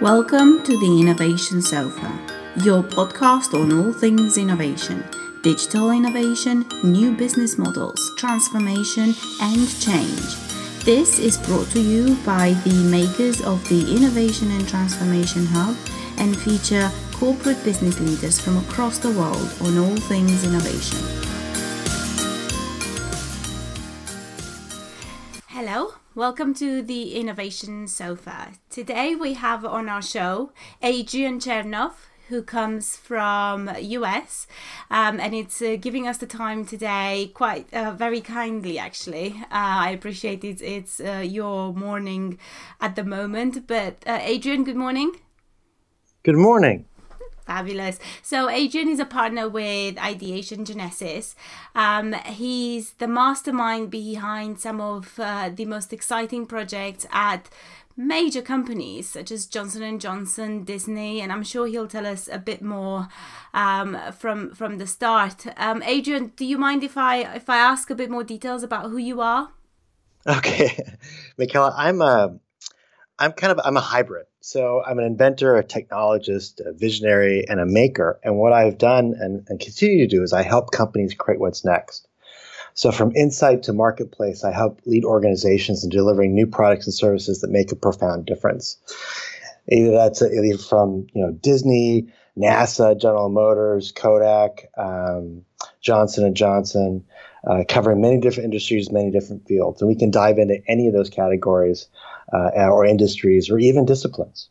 Welcome to the Innovation Sofa, your podcast on all things innovation, digital innovation, new business models, transformation, and change. This is brought to you by the makers of the Innovation and Transformation Hub and feature corporate business leaders from across the world on all things innovation. Hello, welcome to the Innovation Sofa. Today we have on our show Adrian Chernoff, who comes from US, um, and it's uh, giving us the time today quite uh, very kindly. Actually, uh, I appreciate it. It's uh, your morning at the moment, but uh, Adrian, good morning. Good morning. Fabulous. So Adrian is a partner with Ideation Genesis. Um, he's the mastermind behind some of uh, the most exciting projects at major companies such as Johnson and Johnson, Disney, and I'm sure he'll tell us a bit more um, from from the start. Um, Adrian, do you mind if I if I ask a bit more details about who you are? Okay, Michaela, I'm a I'm kind of I'm a hybrid. So I'm an inventor, a technologist, a visionary, and a maker. And what I've done and, and continue to do is I help companies create what's next. So from insight to marketplace, I help lead organizations in delivering new products and services that make a profound difference. Either that's either from you know Disney, NASA, General Motors, Kodak, um, Johnson and Johnson, uh, covering many different industries, many different fields, and we can dive into any of those categories uh, or industries or even disciplines.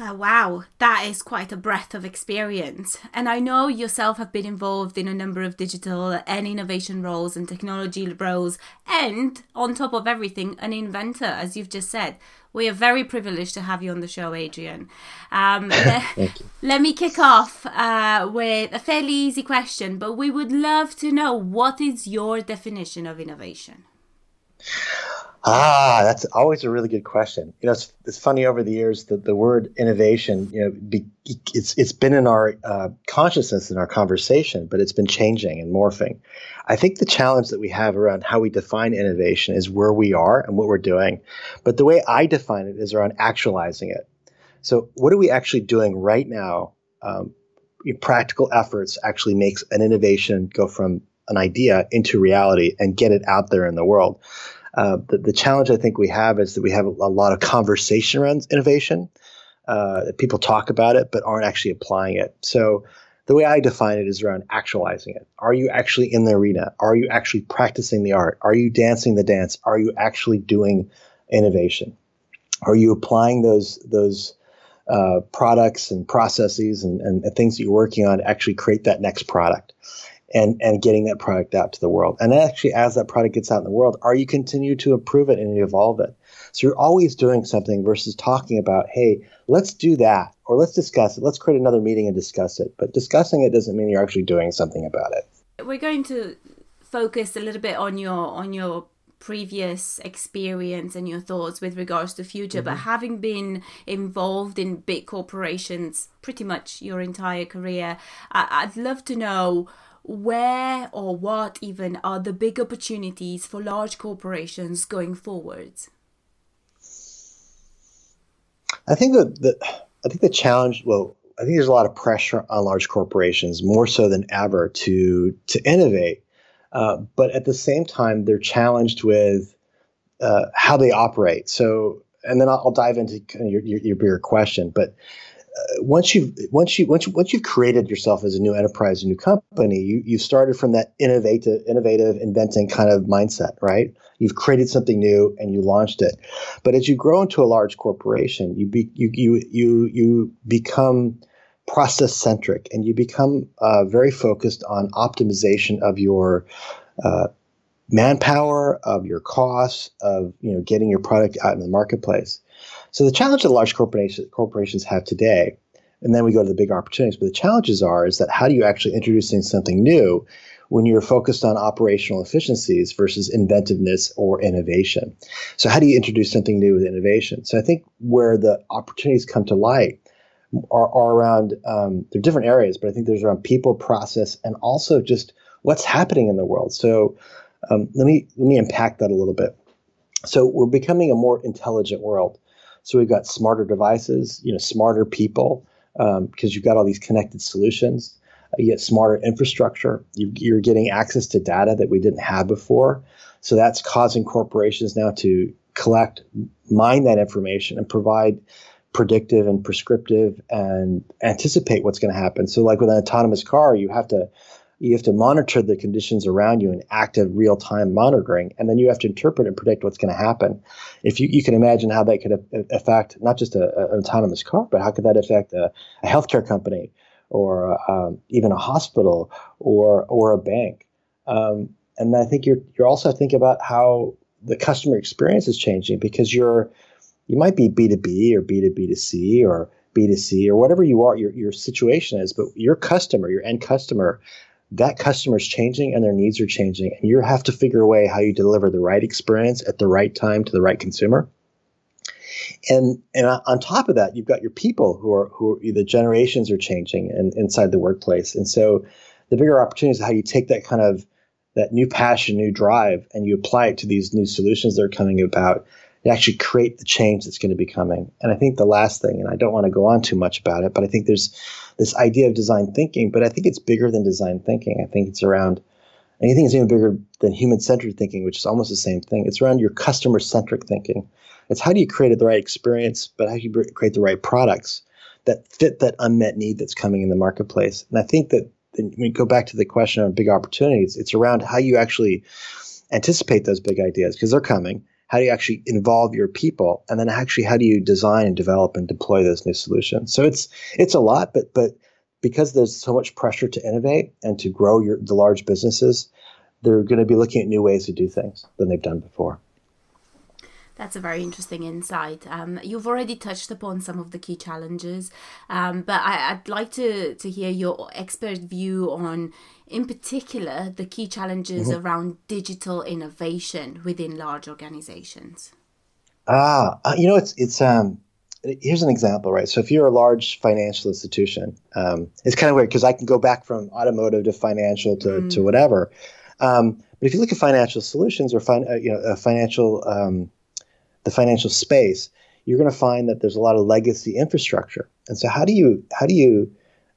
Uh, wow, that is quite a breadth of experience. And I know yourself have been involved in a number of digital and innovation roles and technology roles, and on top of everything, an inventor, as you've just said. We are very privileged to have you on the show, Adrian. Um, let, let, me kick off uh, with a fairly easy question, but we would love to know what is your definition of innovation? Ah, that's always a really good question. You know, it's, it's funny over the years that the word innovation, you know, be, it's it's been in our uh, consciousness in our conversation, but it's been changing and morphing. I think the challenge that we have around how we define innovation is where we are and what we're doing, but the way I define it is around actualizing it. So, what are we actually doing right now? Um, practical efforts actually makes an innovation go from an idea into reality and get it out there in the world. Uh, the, the, challenge I think we have is that we have a, a lot of conversation around innovation. Uh, people talk about it, but aren't actually applying it. So the way I define it is around actualizing it. Are you actually in the arena? Are you actually practicing the art? Are you dancing the dance? Are you actually doing innovation? Are you applying those those uh, products and processes and, and, and, things that you're working on to actually create that next product? And and getting that product out to the world. And actually, as that product gets out in the world, are you continue to improve it and evolve it? So you're always doing something versus talking about, hey, let's do that or let's discuss it. Let's create another meeting and discuss it. But discussing it doesn't mean you're actually doing something about it. We're going to focus a little bit on your on your previous experience and your thoughts with regards to the future mm-hmm. but having been involved in big corporations pretty much your entire career I- i'd love to know where or what even are the big opportunities for large corporations going forward? I think that the, I think the challenge. Well, I think there's a lot of pressure on large corporations, more so than ever, to to innovate. Uh, but at the same time, they're challenged with uh, how they operate. So, and then I'll, I'll dive into your, your, your bigger question. But once you've once you once you, once you've created yourself as a new enterprise, a new company, you you started from that innovative, innovative, inventing kind of mindset, right? You've created something new and you launched it. But as you grow into a large corporation, you be you you you you become process centric and you become uh, very focused on optimization of your uh, manpower, of your costs, of you know getting your product out in the marketplace. So the challenge that large corporations corporations have today, and then we go to the big opportunities. But the challenges are is that how do you actually introducing something new when you're focused on operational efficiencies versus inventiveness or innovation? So how do you introduce something new with innovation? So I think where the opportunities come to light are, are around um, they're different areas, but I think there's around people, process, and also just what's happening in the world. So um, let me let me unpack that a little bit. So we're becoming a more intelligent world. So we've got smarter devices, you know, smarter people, because um, you've got all these connected solutions. You get smarter infrastructure. You, you're getting access to data that we didn't have before. So that's causing corporations now to collect, mine that information, and provide predictive and prescriptive and anticipate what's going to happen. So, like with an autonomous car, you have to you have to monitor the conditions around you in active real time monitoring, and then you have to interpret and predict what's going to happen. If you, you can imagine how that could affect not just a, an autonomous car, but how could that affect a, a healthcare company or um, even a hospital or or a bank? Um, and I think you're you're also thinking about how the customer experience is changing because you're you might be B2B or B2B2C or B2C or whatever you are, your, your situation is, but your customer, your end customer, that customer is changing and their needs are changing. And you have to figure a way how you deliver the right experience at the right time to the right consumer. And and on top of that, you've got your people who are who are, the generations are changing and inside the workplace. And so the bigger opportunity is how you take that kind of that new passion, new drive, and you apply it to these new solutions that are coming about actually create the change that's going to be coming. And I think the last thing, and I don't want to go on too much about it, but I think there's this idea of design thinking, but I think it's bigger than design thinking. I think it's around anything that's even bigger than human centered thinking, which is almost the same thing. It's around your customer centric thinking. It's how do you create the right experience, but how do you create the right products that fit that unmet need that's coming in the marketplace. And I think that when we go back to the question of big opportunities, it's around how you actually anticipate those big ideas because they're coming how do you actually involve your people? And then actually how do you design and develop and deploy those new solutions? So it's it's a lot but but because there's so much pressure to innovate and to grow your the large businesses they're going to be looking at new ways to do things than they've done before that's a very interesting insight. Um, you've already touched upon some of the key challenges, um, but I, would like to, to hear your expert view on, in particular, the key challenges mm-hmm. around digital innovation within large organizations. Ah, uh, you know, it's it's um, here's an example, right? So if you're a large financial institution, um, it's kind of weird because I can go back from automotive to financial to, mm. to whatever. Um, but if you look at financial solutions or fin- uh, you know, financial um, the financial space, you're going to find that there's a lot of legacy infrastructure. And so how do you how do you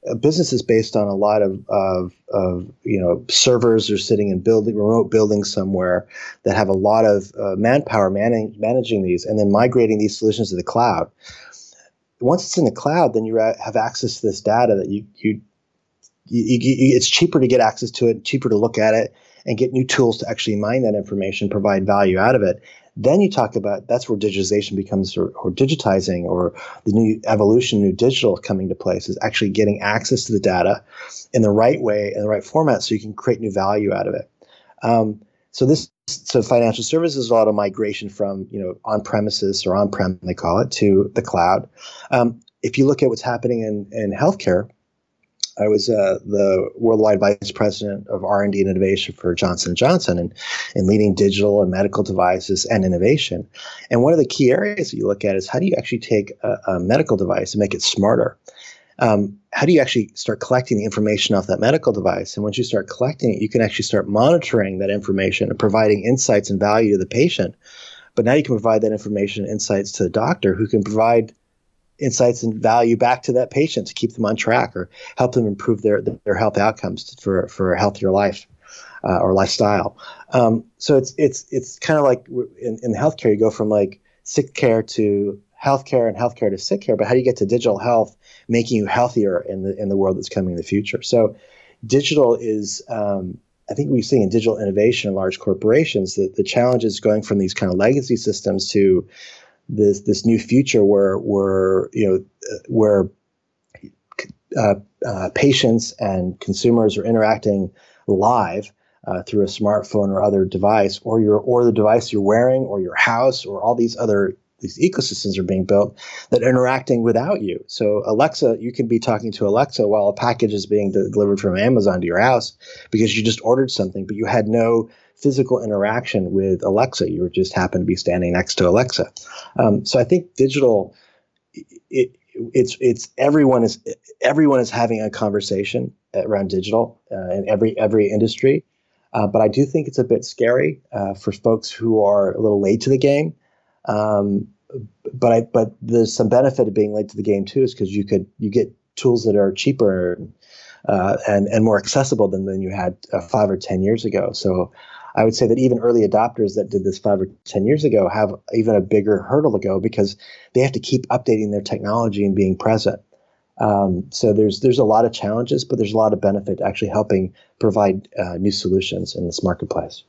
a business is based on a lot of, of, of you know servers are sitting in building remote buildings somewhere that have a lot of uh, manpower managing managing these and then migrating these solutions to the cloud. Once it's in the cloud, then you have access to this data that you you, you, you it's cheaper to get access to it, cheaper to look at it, and get new tools to actually mine that information, provide value out of it. Then you talk about that's where digitization becomes, or, or digitizing, or the new evolution, new digital coming to place is actually getting access to the data in the right way, in the right format, so you can create new value out of it. Um, so this, so financial services, a lot of migration from you know on premises or on prem they call it to the cloud. Um, if you look at what's happening in in healthcare, I was uh, the worldwide vice president of R&D and innovation for Johnson & Johnson and, and leading digital and medical devices and innovation. And one of the key areas that you look at is how do you actually take a, a medical device and make it smarter? Um, how do you actually start collecting the information off that medical device? And once you start collecting it, you can actually start monitoring that information and providing insights and value to the patient. But now you can provide that information and insights to the doctor who can provide insights and value back to that patient to keep them on track or help them improve their their health outcomes for for a healthier life uh, or lifestyle. Um, so it's it's it's kind of like in, in healthcare, you go from like sick care to healthcare and healthcare to sick care, but how do you get to digital health, making you healthier in the in the world that's coming in the future? So digital is um, I think we see in digital innovation in large corporations that the challenge is going from these kind of legacy systems to this this new future where where you know where uh, uh, patients and consumers are interacting live uh, through a smartphone or other device, or your or the device you're wearing, or your house, or all these other these ecosystems are being built that are interacting without you. So Alexa, you can be talking to Alexa while a package is being delivered from Amazon to your house because you just ordered something, but you had no physical interaction with Alexa. You just happened to be standing next to Alexa. Um, so I think digital, it, it's it's everyone is everyone is having a conversation around digital uh, in every every industry. Uh, but I do think it's a bit scary uh, for folks who are a little late to the game, um, but I but there's some benefit of being late to the game too, is because you could you get tools that are cheaper uh, and and more accessible than than you had uh, five or ten years ago. So I would say that even early adopters that did this five or 10 years ago have even a bigger hurdle to go because they have to keep updating their technology and being present. Um, so there's there's a lot of challenges, but there's a lot of benefit to actually helping provide uh, new solutions in this marketplace.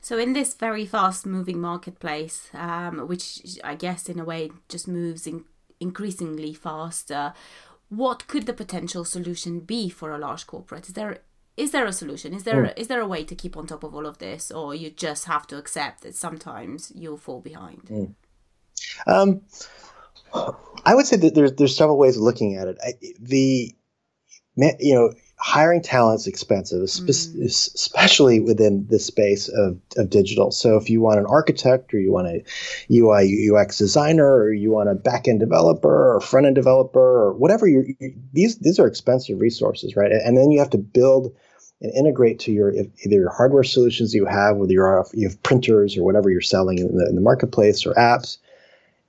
So in this very fast-moving marketplace, um, which I guess in a way just moves in increasingly faster, what could the potential solution be for a large corporate? Is there is there a solution? Is there mm. is there a way to keep on top of all of this, or you just have to accept that sometimes you'll fall behind? Mm. Um, I would say that there's there's several ways of looking at it. I, the you know hiring talent is expensive, mm. especially within the space of, of digital. So if you want an architect or you want a UI UX designer or you want a backend developer or front end developer or whatever you these these are expensive resources, right? And then you have to build and integrate to your either your hardware solutions you have, whether you're you have printers or whatever you're selling in the, in the marketplace or apps.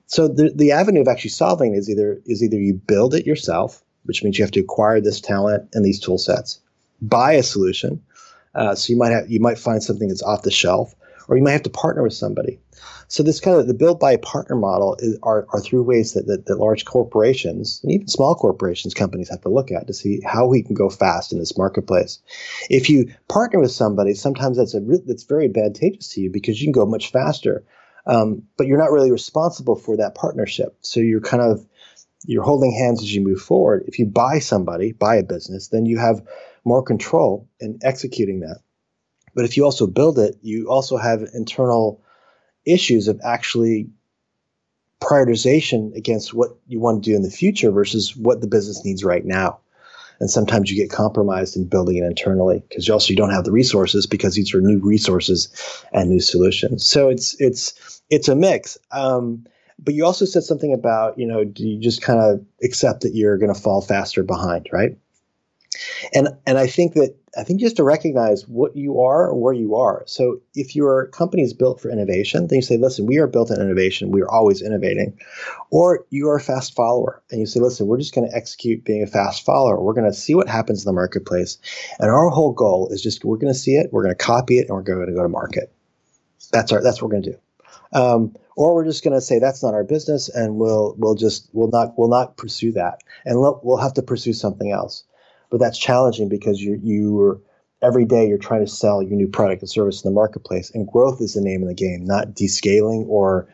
So the, the avenue of actually solving is either is either you build it yourself, which means you have to acquire this talent and these tool sets, buy a solution. Uh, so you might have you might find something that's off the shelf, or you might have to partner with somebody. So this kind of the build by partner model is, are, are through ways that, that, that, large corporations and even small corporations companies have to look at to see how we can go fast in this marketplace. If you partner with somebody, sometimes that's a that's very advantageous to you because you can go much faster. Um, but you're not really responsible for that partnership. So you're kind of you're holding hands as you move forward. If you buy somebody, buy a business, then you have more control in executing that. But if you also build it, you also have internal issues of actually prioritization against what you want to do in the future versus what the business needs right now. And sometimes you get compromised in building it internally because you also you don't have the resources because these are new resources and new solutions. So it's it's it's a mix. Um, but you also said something about you know do you just kind of accept that you're going to fall faster behind, right? And and I think that I think have to recognize what you are or where you are. So if your company is built for innovation, then you say, listen, we are built on innovation. We are always innovating. Or you are a fast follower and you say, listen, we're just going to execute being a fast follower. We're going to see what happens in the marketplace. And our whole goal is just we're going to see it, we're going to copy it, and we're going to go to market. That's our that's what we're going to do. Um, or we're just going to say that's not our business and we'll we'll just we'll not we'll not pursue that and we'll, we'll have to pursue something else but that's challenging because you you every day you're trying to sell your new product and service in the marketplace, and growth is the name of the game, not descaling or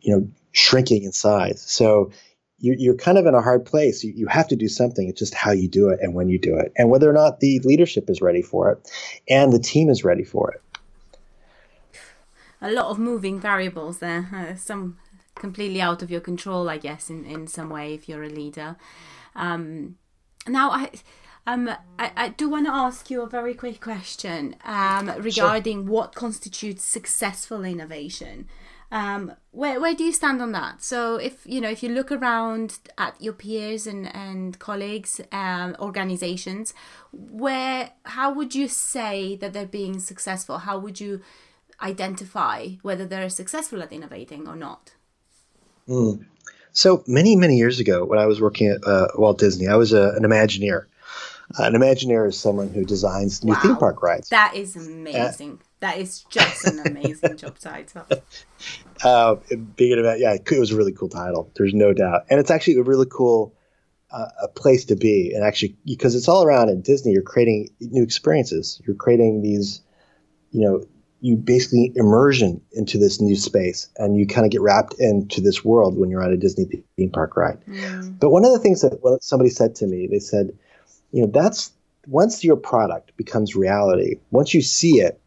you know shrinking in size. So you're, you're kind of in a hard place. You, you have to do something. It's just how you do it and when you do it, and whether or not the leadership is ready for it, and the team is ready for it. A lot of moving variables there. Uh, some completely out of your control, I guess, in, in some way if you're a leader. Um, now, I um, I, I do want to ask you a very quick question um, regarding sure. what constitutes successful innovation. Um, where where do you stand on that? So if you know if you look around at your peers and and colleagues, um, organizations, where how would you say that they're being successful? How would you identify whether they're successful at innovating or not? Mm. So many many years ago, when I was working at uh, Walt Disney, I was a, an Imagineer. Uh, an Imagineer is someone who designs new wow. theme park rides. That is amazing. Uh, that is just an amazing job title. Uh, being an yeah, it was a really cool title. There's no doubt, and it's actually a really cool uh, a place to be. And actually, because it's all around in Disney, you're creating new experiences. You're creating these, you know, you basically immersion into this new space, and you kind of get wrapped into this world when you're on a Disney theme park ride. Mm. But one of the things that somebody said to me, they said you know that's once your product becomes reality once you see it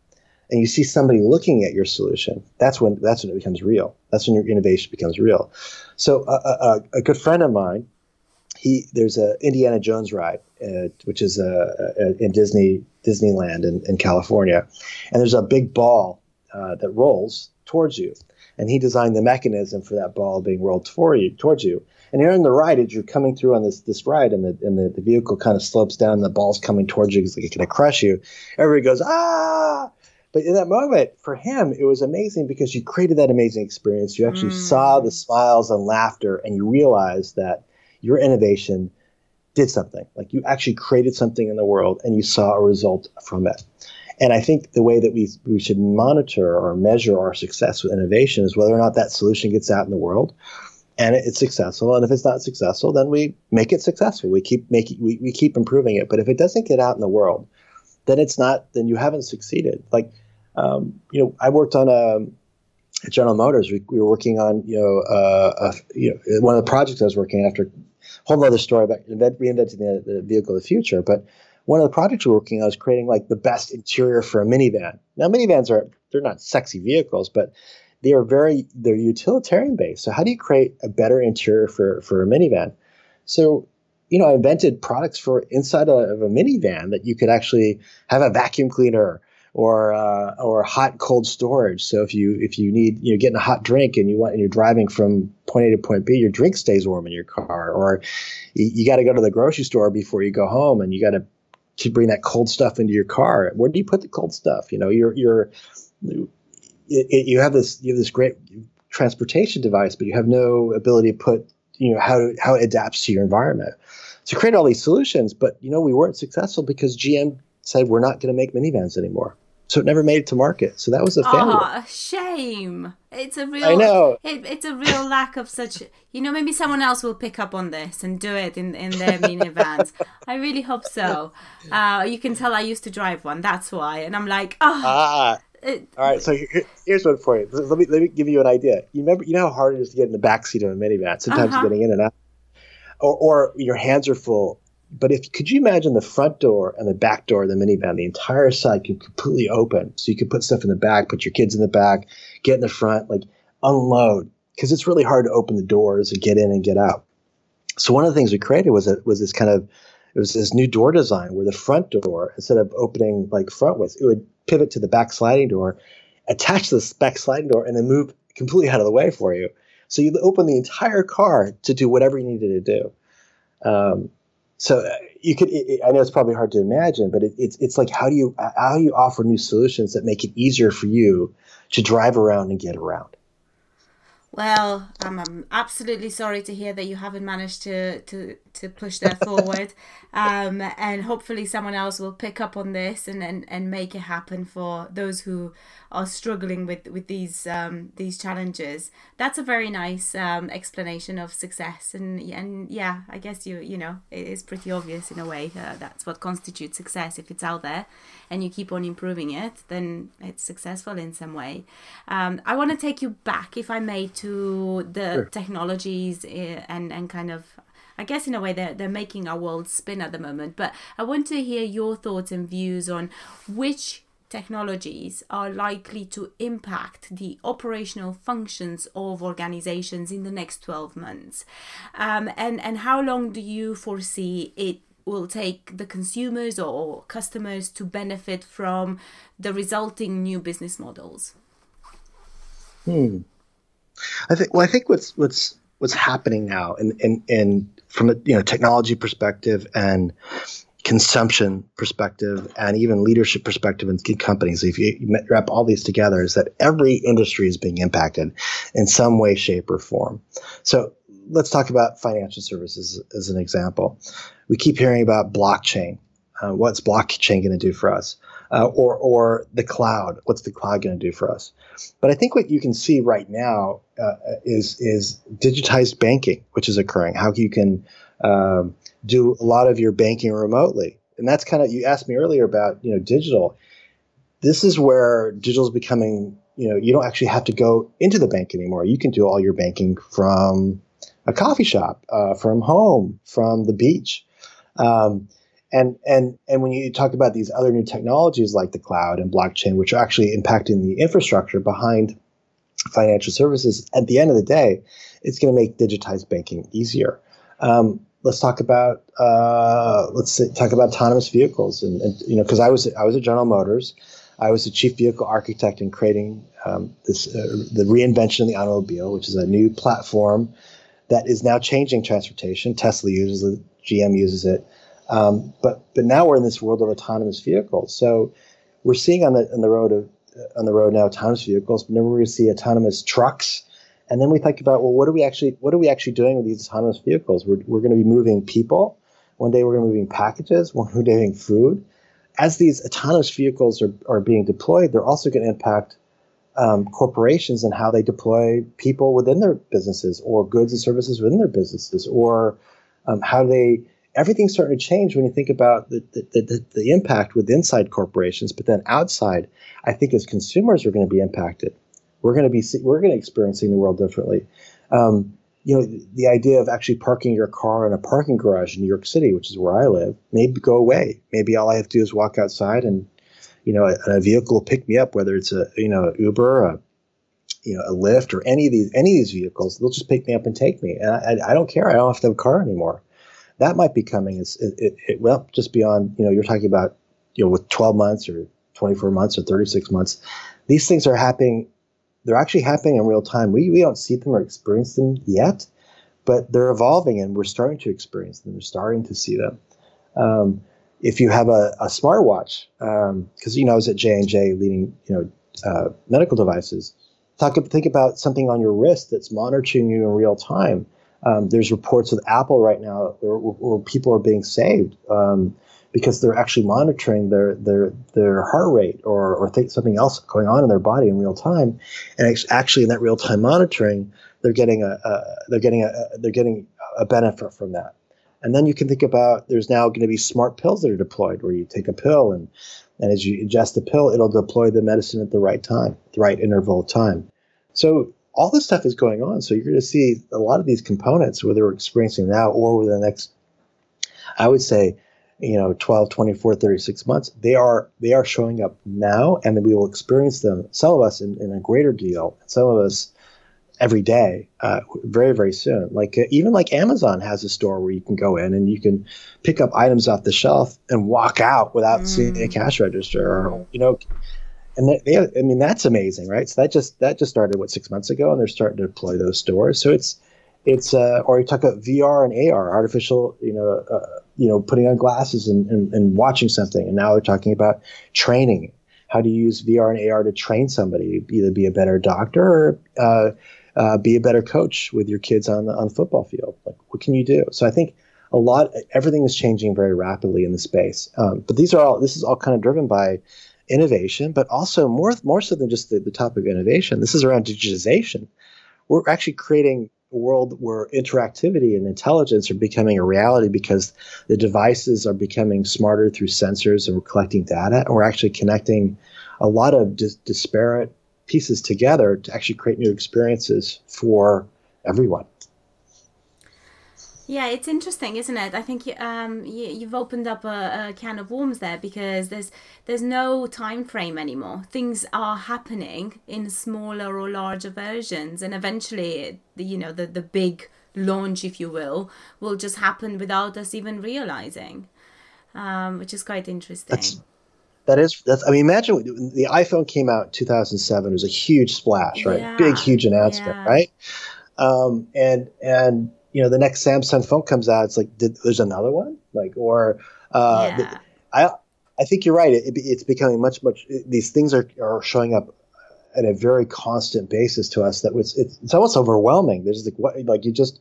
and you see somebody looking at your solution that's when that's when it becomes real that's when your innovation becomes real so a, a, a good friend of mine he there's a indiana jones ride uh, which is a, a, in disney disneyland in, in california and there's a big ball uh, that rolls towards you and he designed the mechanism for that ball being rolled toward you towards you and you're in the ride as you're coming through on this this ride, and the and the, the vehicle kind of slopes down, and the ball's coming towards you because it's going to crush you. Everybody goes ah, But in that moment, for him, it was amazing because you created that amazing experience. You actually mm. saw the smiles and laughter, and you realized that your innovation did something. Like you actually created something in the world, and you saw a result from it. And I think the way that we we should monitor or measure our success with innovation is whether or not that solution gets out in the world and it's successful. And if it's not successful, then we make it successful. We keep making we, we keep improving it. But if it doesn't get out in the world, then it's not then you haven't succeeded. Like um, you know, I worked on a um, at General Motors. We, we were working on you know uh, a, you know one of the projects I was working after. Whole other story about reinventing the, the vehicle of the future, but one of the projects we we're working on was creating like the best interior for a minivan. Now minivans are they're not sexy vehicles, but they are very they're utilitarian based. So how do you create a better interior for for a minivan? So you know, I invented products for inside of a minivan that you could actually have a vacuum cleaner or uh, or hot cold storage. So if you if you need you know getting a hot drink and you want and you're driving from point A to point B, your drink stays warm in your car. Or you, you got to go to the grocery store before you go home, and you got to bring that cold stuff into your car. Where do you put the cold stuff? You know, you're you're it, it, you have this you have this great transportation device, but you have no ability to put you know how how it adapts to your environment. So create all these solutions, but you know we weren't successful because GM said we're not going to make minivans anymore. So it never made it to market. So that was a failure. Oh, shame! It's a real. I know. It, it's a real lack of such. You know, maybe someone else will pick up on this and do it in in their minivans. I really hope so. Uh, you can tell I used to drive one. That's why, and I'm like, oh. Ah. It, All right, so here, here's one for you. Let me let me give you an idea. You remember, you know how hard it is to get in the back seat of a minivan. Sometimes uh-huh. getting in and out, or, or your hands are full. But if could you imagine the front door and the back door of the minivan, the entire side can completely open, so you could put stuff in the back, put your kids in the back, get in the front, like unload, because it's really hard to open the doors and get in and get out. So one of the things we created was a, was this kind of it was this new door design where the front door, instead of opening like front frontwards, it would pivot to the back sliding door, attach this back sliding door, and then move completely out of the way for you. So you open the entire car to do whatever you needed to do. Um, so uh, you could, it, I know it's probably hard to imagine, but it, it's it's like how do you how do you offer new solutions that make it easier for you to drive around and get around? Well, I'm, I'm, absolutely sorry to hear that you haven't managed to to, to push that forward, um, and hopefully someone else will pick up on this and, and, and make it happen for those who are struggling with with these um, these challenges. That's a very nice um, explanation of success, and and yeah, I guess you you know it is pretty obvious in a way. Uh, that's what constitutes success. If it's out there, and you keep on improving it, then it's successful in some way. Um, I want to take you back, if I may, to the sure. technologies eh, and and kind of I guess in a way they're, they're making our world spin at the moment. But I want to hear your thoughts and views on which technologies are likely to impact the operational functions of organizations in the next 12 months? Um, and, and how long do you foresee it will take the consumers or customers to benefit from the resulting new business models? Hmm. I think well, I think what's what's what's happening now, and and and from a you know technology perspective and consumption perspective and even leadership perspective in companies, if you wrap all these together, is that every industry is being impacted in some way, shape, or form. So let's talk about financial services as an example. We keep hearing about blockchain. Uh, what's blockchain going to do for us? Uh, or, or the cloud. What's the cloud going to do for us? But I think what you can see right now uh, is is digitized banking, which is occurring. How you can um, do a lot of your banking remotely, and that's kind of you asked me earlier about you know digital. This is where digital is becoming. You know, you don't actually have to go into the bank anymore. You can do all your banking from a coffee shop, uh, from home, from the beach. Um, and and and when you talk about these other new technologies like the cloud and blockchain, which are actually impacting the infrastructure behind financial services, at the end of the day, it's going to make digitized banking easier. Um, let's talk about uh, let's say, talk about autonomous vehicles, and, and you know, because I was I was at General Motors, I was the chief vehicle architect in creating um, this uh, the reinvention of the automobile, which is a new platform that is now changing transportation. Tesla uses it, GM uses it, um, but but now we're in this world of autonomous vehicles. So we're seeing on the on the road of uh, on the road now autonomous vehicles, but then we're going to see autonomous trucks. And then we think about, well, what are we actually, what are we actually doing with these autonomous vehicles? We're, we're going to be moving people. One day we're going to be moving packages. One day moving food. As these autonomous vehicles are, are being deployed, they're also going to impact um, corporations and how they deploy people within their businesses or goods and services within their businesses or um, how they everything's starting to change when you think about the, the, the, the, impact with inside corporations but then outside i think as consumers are going to be impacted we're going to be we're going to experiencing the world differently um, you know the idea of actually parking your car in a parking garage in new york city which is where i live maybe go away maybe all i have to do is walk outside and you know, a, a vehicle will pick me up, whether it's a you know Uber, a you know a Lyft, or any of these any of these vehicles. They'll just pick me up and take me, and I, I don't care. I don't have to have a car anymore. That might be coming. As it, it, it, well, just beyond. You know, you're talking about you know with 12 months or 24 months or 36 months. These things are happening. They're actually happening in real time. We we don't see them or experience them yet, but they're evolving, and we're starting to experience them. We're starting to see them. Um, if you have a, a smartwatch, because um, you know I was at J and J leading you know uh, medical devices. Talk think about something on your wrist that's monitoring you in real time. Um, there's reports with Apple right now where, where people are being saved um, because they're actually monitoring their their their heart rate or or something else going on in their body in real time, and actually in that real time monitoring, they're getting a, a they're getting a they're getting a benefit from that. And then you can think about there's now going to be smart pills that are deployed where you take a pill and, and as you ingest the pill, it'll deploy the medicine at the right time, the right interval of time. So all this stuff is going on. So you're going to see a lot of these components, whether we're experiencing now or within the next, I would say, you know, 12, 24, 36 months, they are they are showing up now and then we will experience them, some of us in, in a greater deal, some of us every day uh, very very soon. Like uh, even like amazon has a store where you can go in and you can pick up items off the shelf and walk out without mm. seeing a cash register or you know and they, they, i mean that's amazing right? So that just that just started what six months ago and they're starting to deploy those stores. So it's it's uh, or you talk about vr and ar artificial you know uh, you know putting on glasses and, and, and watching something and now they're talking about training how to use VR and AR to train somebody, either be a better doctor or uh, uh, be a better coach with your kids on the on the football field. Like, what can you do? So I think a lot, everything is changing very rapidly in the space. Um, but these are all, this is all kind of driven by innovation, but also more more so than just the, the topic of innovation. This is around digitization. We're actually creating world where interactivity and intelligence are becoming a reality because the devices are becoming smarter through sensors and we're collecting data and we're actually connecting a lot of dis- disparate pieces together to actually create new experiences for everyone. Yeah, it's interesting, isn't it? I think um, you, have opened up a, a, can of worms there because there's there's no time frame anymore. Things are happening in smaller or larger versions, and eventually, you know, the the big launch, if you will, will just happen without us even realizing, um, which is quite interesting. That's, that is that's i mean imagine the iphone came out in 2007 it was a huge splash right yeah. big huge announcement yeah. right um, and and you know the next samsung phone comes out it's like did, there's another one like or uh, yeah. the, i i think you're right it, it's becoming much much these things are are showing up at a very constant basis to us that was it's, it's almost overwhelming there's like what like you just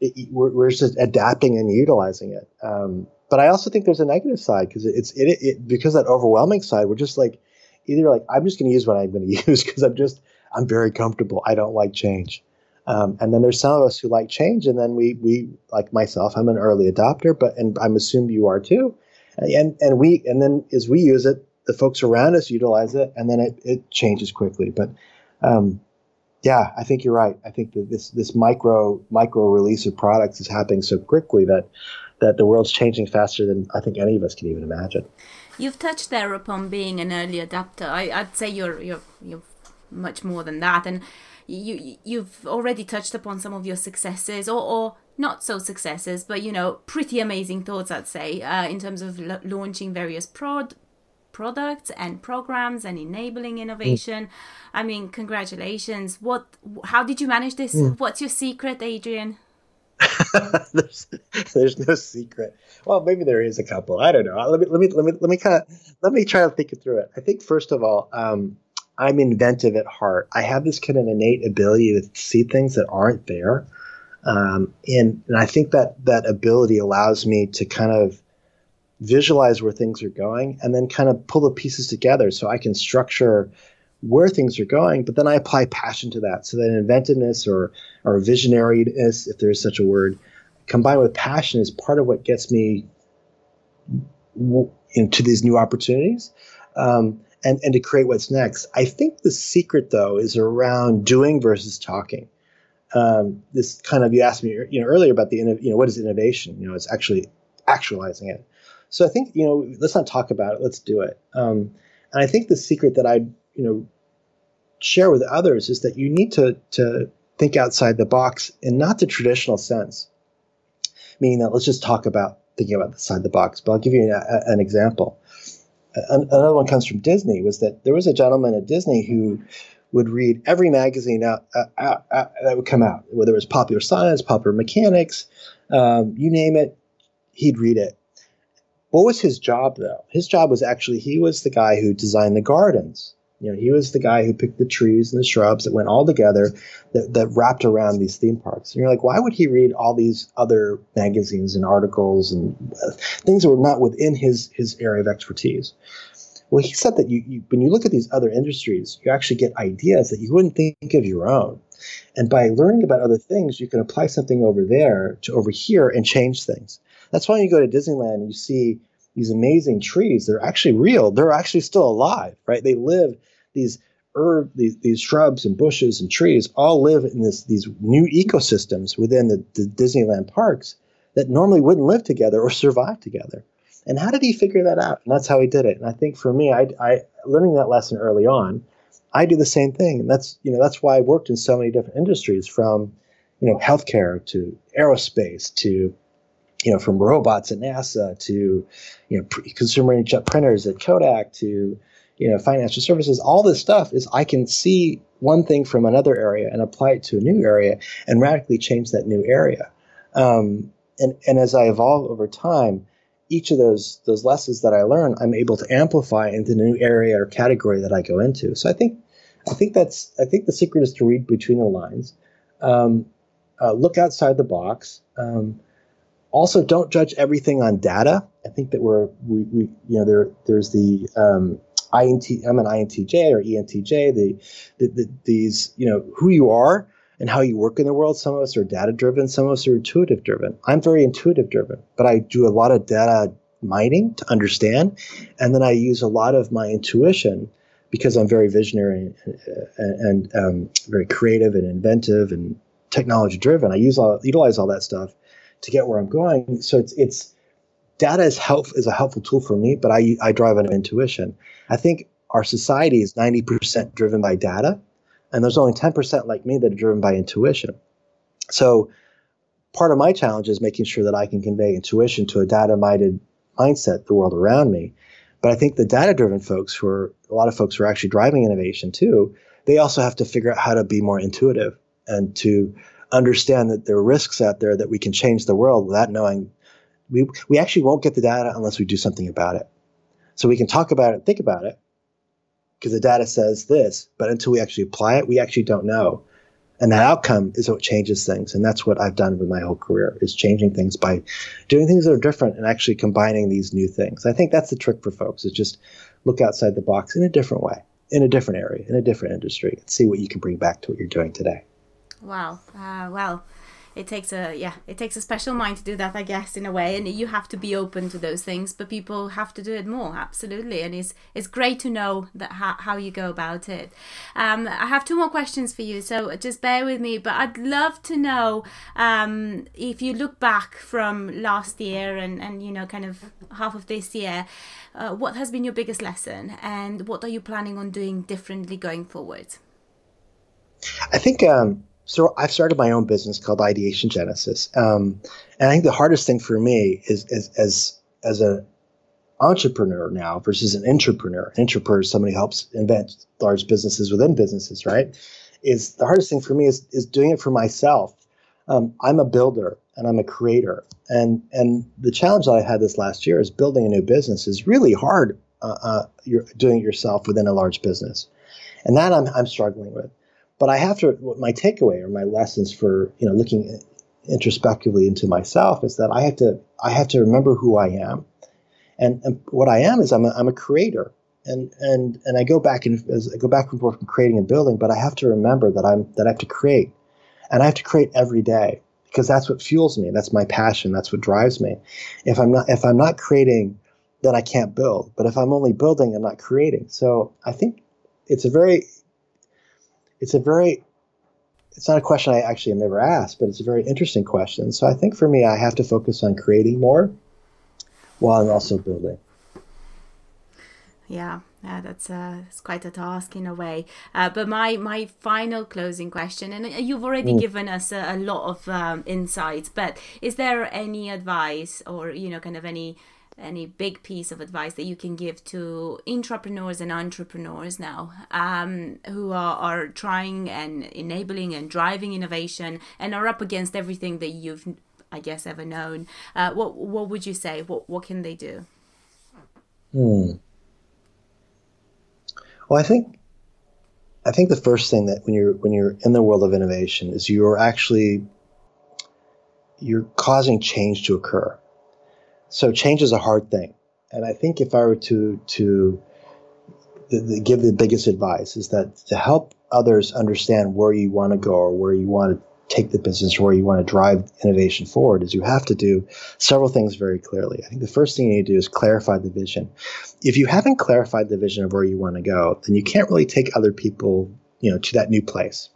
it, we're, we're just adapting and utilizing it um, but I also think there's a negative side because it's it, it because that overwhelming side. We're just like either like I'm just going to use what I'm going to use because I'm just I'm very comfortable. I don't like change. Um, and then there's some of us who like change, and then we we like myself. I'm an early adopter, but and I'm assumed you are too. And and we and then as we use it, the folks around us utilize it, and then it, it changes quickly. But um, yeah, I think you're right. I think that this this micro micro release of products is happening so quickly that that the world's changing faster than I think any of us can even imagine. You've touched there upon being an early adapter. I, would say you're you're you're much more than that, and you you've already touched upon some of your successes or, or not so successes, but you know pretty amazing thoughts. I'd say uh, in terms of l- launching various prod products and programs and enabling innovation. Mm. I mean, congratulations! What? How did you manage this? Mm. What's your secret, Adrian? there's, there's no secret. Well, maybe there is a couple. I don't know. Let me let me let me let me kind of let me try to think it through it. I think first of all, um, I'm inventive at heart. I have this kind of innate ability to see things that aren't there. Um, and, and I think that that ability allows me to kind of visualize where things are going and then kind of pull the pieces together so I can structure where things are going, but then I apply passion to that. So that inventiveness or or visionariness, if there is such a word, combined with passion is part of what gets me into these new opportunities. Um, and, and to create what's next. I think the secret, though, is around doing versus talking. Um, this kind of you asked me you know earlier about the you know what is innovation? You know, it's actually actualizing it. So I think you know let's not talk about it. Let's do it. Um, and I think the secret that I you know share with others is that you need to to think outside the box in not the traditional sense, meaning that let's just talk about thinking about the side of the box. But I'll give you a, an example another one comes from Disney was that there was a gentleman at Disney who would read every magazine out, out, out that would come out, whether it was popular science, popular mechanics, um, you name it, he'd read it. What was his job though? His job was actually he was the guy who designed the gardens. You know, he was the guy who picked the trees and the shrubs that went all together that, that wrapped around these theme parks. And you're like, why would he read all these other magazines and articles and uh, things that were not within his his area of expertise? Well, he said that you, you, when you look at these other industries, you actually get ideas that you wouldn't think of your own. And by learning about other things, you can apply something over there to over here and change things. That's why you go to Disneyland and you see these amazing trees. They're actually real. They're actually still alive, right? They live these herb, these, these shrubs and bushes and trees all live in this these new ecosystems within the, the Disneyland parks that normally wouldn't live together or survive together. And how did he figure that out? And that's how he did it. And I think for me, I, I learning that lesson early on, I do the same thing. And that's you know that's why I worked in so many different industries, from you know healthcare to aerospace to you know from robots at NASA to you know consumer inkjet printers at Kodak to you know financial services. All this stuff is I can see one thing from another area and apply it to a new area and radically change that new area. Um, and and as I evolve over time each of those those lessons that I learn, I'm able to amplify into the new area or category that I go into. So I think I think that's I think the secret is to read between the lines, um, uh, look outside the box. Um, also, don't judge everything on data. I think that we're we, we you know there there's the um, INT I'm an INTJ or ENTJ the, the, the these you know who you are and how you work in the world. Some of us are data driven, some of us are intuitive driven. I'm very intuitive driven, but I do a lot of data mining to understand. And then I use a lot of my intuition because I'm very visionary and, and um, very creative and inventive and technology driven. I use all, utilize all that stuff to get where I'm going. So it's, it's data is help is a helpful tool for me, but I, I drive on intuition. I think our society is 90% driven by data and there's only 10% like me that are driven by intuition. So part of my challenge is making sure that I can convey intuition to a data minded mindset, the world around me. But I think the data driven folks who are a lot of folks who are actually driving innovation too, they also have to figure out how to be more intuitive and to understand that there are risks out there that we can change the world without knowing we, we actually won't get the data unless we do something about it. So we can talk about it, think about it, because the data says this, but until we actually apply it, we actually don't know. And that outcome is what changes things. And that's what I've done with my whole career is changing things by doing things that are different and actually combining these new things. I think that's the trick for folks is just look outside the box in a different way, in a different area, in a different industry, and see what you can bring back to what you're doing today. Wow. Uh, well, it takes a yeah it takes a special mind to do that i guess in a way and you have to be open to those things but people have to do it more absolutely and it's it's great to know that how, how you go about it um, i have two more questions for you so just bear with me but i'd love to know um, if you look back from last year and and you know kind of half of this year uh, what has been your biggest lesson and what are you planning on doing differently going forward i think um so I've started my own business called Ideation Genesis, um, and I think the hardest thing for me is, is as as an entrepreneur now versus an intrapreneur. An intrapreneur is somebody who helps invent large businesses within businesses, right? Is the hardest thing for me is is doing it for myself. Um, I'm a builder and I'm a creator, and and the challenge that I had this last year is building a new business is really hard. Uh, uh, you're doing it yourself within a large business. and that I'm I'm struggling with. But I have to. My takeaway or my lessons for you know looking introspectively into myself is that I have to I have to remember who I am, and, and what I am is I'm a, I'm a creator, and and and I go back and as I go back and forth from creating and building, but I have to remember that I'm that I have to create, and I have to create every day because that's what fuels me. That's my passion. That's what drives me. If I'm not if I'm not creating, then I can't build. But if I'm only building, I'm not creating. So I think it's a very it's a very it's not a question I actually have never asked, but it's a very interesting question. So I think for me, I have to focus on creating more while I'm also building. Yeah, yeah, that's uh, it's quite a task in a way. Uh, but my my final closing question, and you've already mm. given us a, a lot of um, insights, but is there any advice or you know, kind of any any big piece of advice that you can give to entrepreneurs and intrapreneurs now um, who are, are trying and enabling and driving innovation and are up against everything that you've I guess ever known uh, what what would you say? What what can they do? Hmm. well I think I think the first thing that when you're when you're in the world of innovation is you're actually you're causing change to occur so change is a hard thing, and I think if I were to to the, the, give the biggest advice is that to help others understand where you want to go or where you want to take the business or where you want to drive innovation forward is you have to do several things very clearly. I think the first thing you need to do is clarify the vision. If you haven't clarified the vision of where you want to go, then you can't really take other people, you know, to that new place.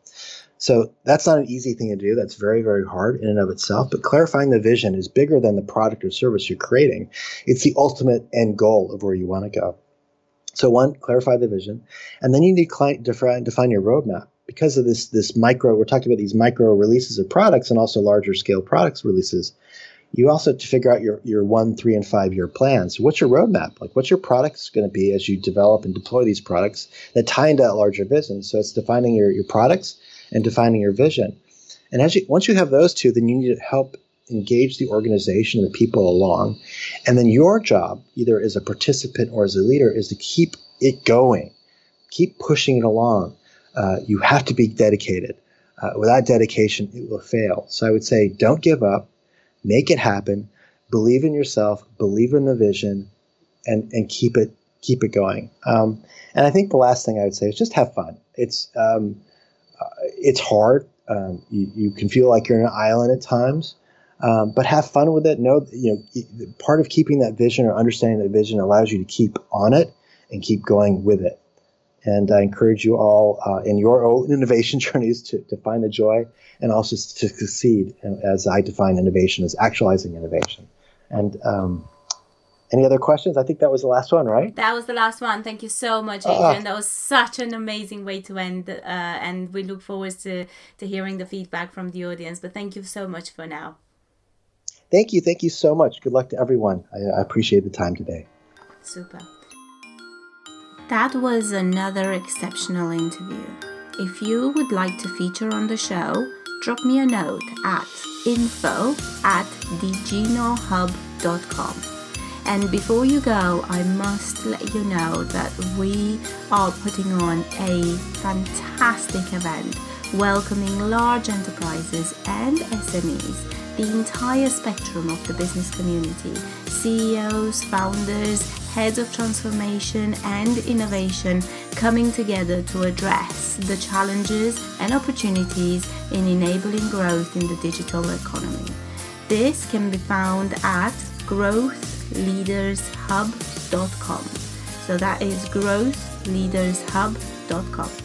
So that's not an easy thing to do. That's very, very hard in and of itself. But clarifying the vision is bigger than the product or service you're creating. It's the ultimate end goal of where you want to go. So one, clarify the vision, and then you need to define, define your roadmap. Because of this, this micro, we're talking about these micro releases of products and also larger scale products releases. You also have to figure out your, your one, three, and five year plans. So what's your roadmap? Like, what's your products going to be as you develop and deploy these products that tie into that larger vision? So it's defining your, your products and defining your vision. And as you, once you have those two, then you need to help engage the organization and the people along. And then your job, either as a participant or as a leader, is to keep it going, keep pushing it along. Uh, you have to be dedicated. Uh, without dedication, it will fail. So I would say don't give up, make it happen, believe in yourself, believe in the vision, and, and keep it keep it going. Um, and I think the last thing I would say is just have fun. It's um, uh, it's hard. Um, you, you, can feel like you're an island at times, um, but have fun with it. Know you know part of keeping that vision or understanding that vision allows you to keep on it and keep going with it. And I encourage you all uh, in your own innovation journeys to, to find the joy and also to succeed as I define innovation as actualizing innovation. And um, any other questions? I think that was the last one, right? That was the last one. Thank you so much, ah. Adrian. Uh, that was such an amazing way to end, uh, and we look forward to to hearing the feedback from the audience. But thank you so much for now. Thank you, thank you so much. Good luck to everyone. I, I appreciate the time today. Super. That was another exceptional interview. If you would like to feature on the show, drop me a note at info at thegenohub.com. And before you go, I must let you know that we are putting on a fantastic event welcoming large enterprises and SMEs, the entire spectrum of the business community, CEOs, founders, heads of transformation and innovation coming together to address the challenges and opportunities in enabling growth in the digital economy. This can be found at growthleadershub.com. So that is growthleadershub.com.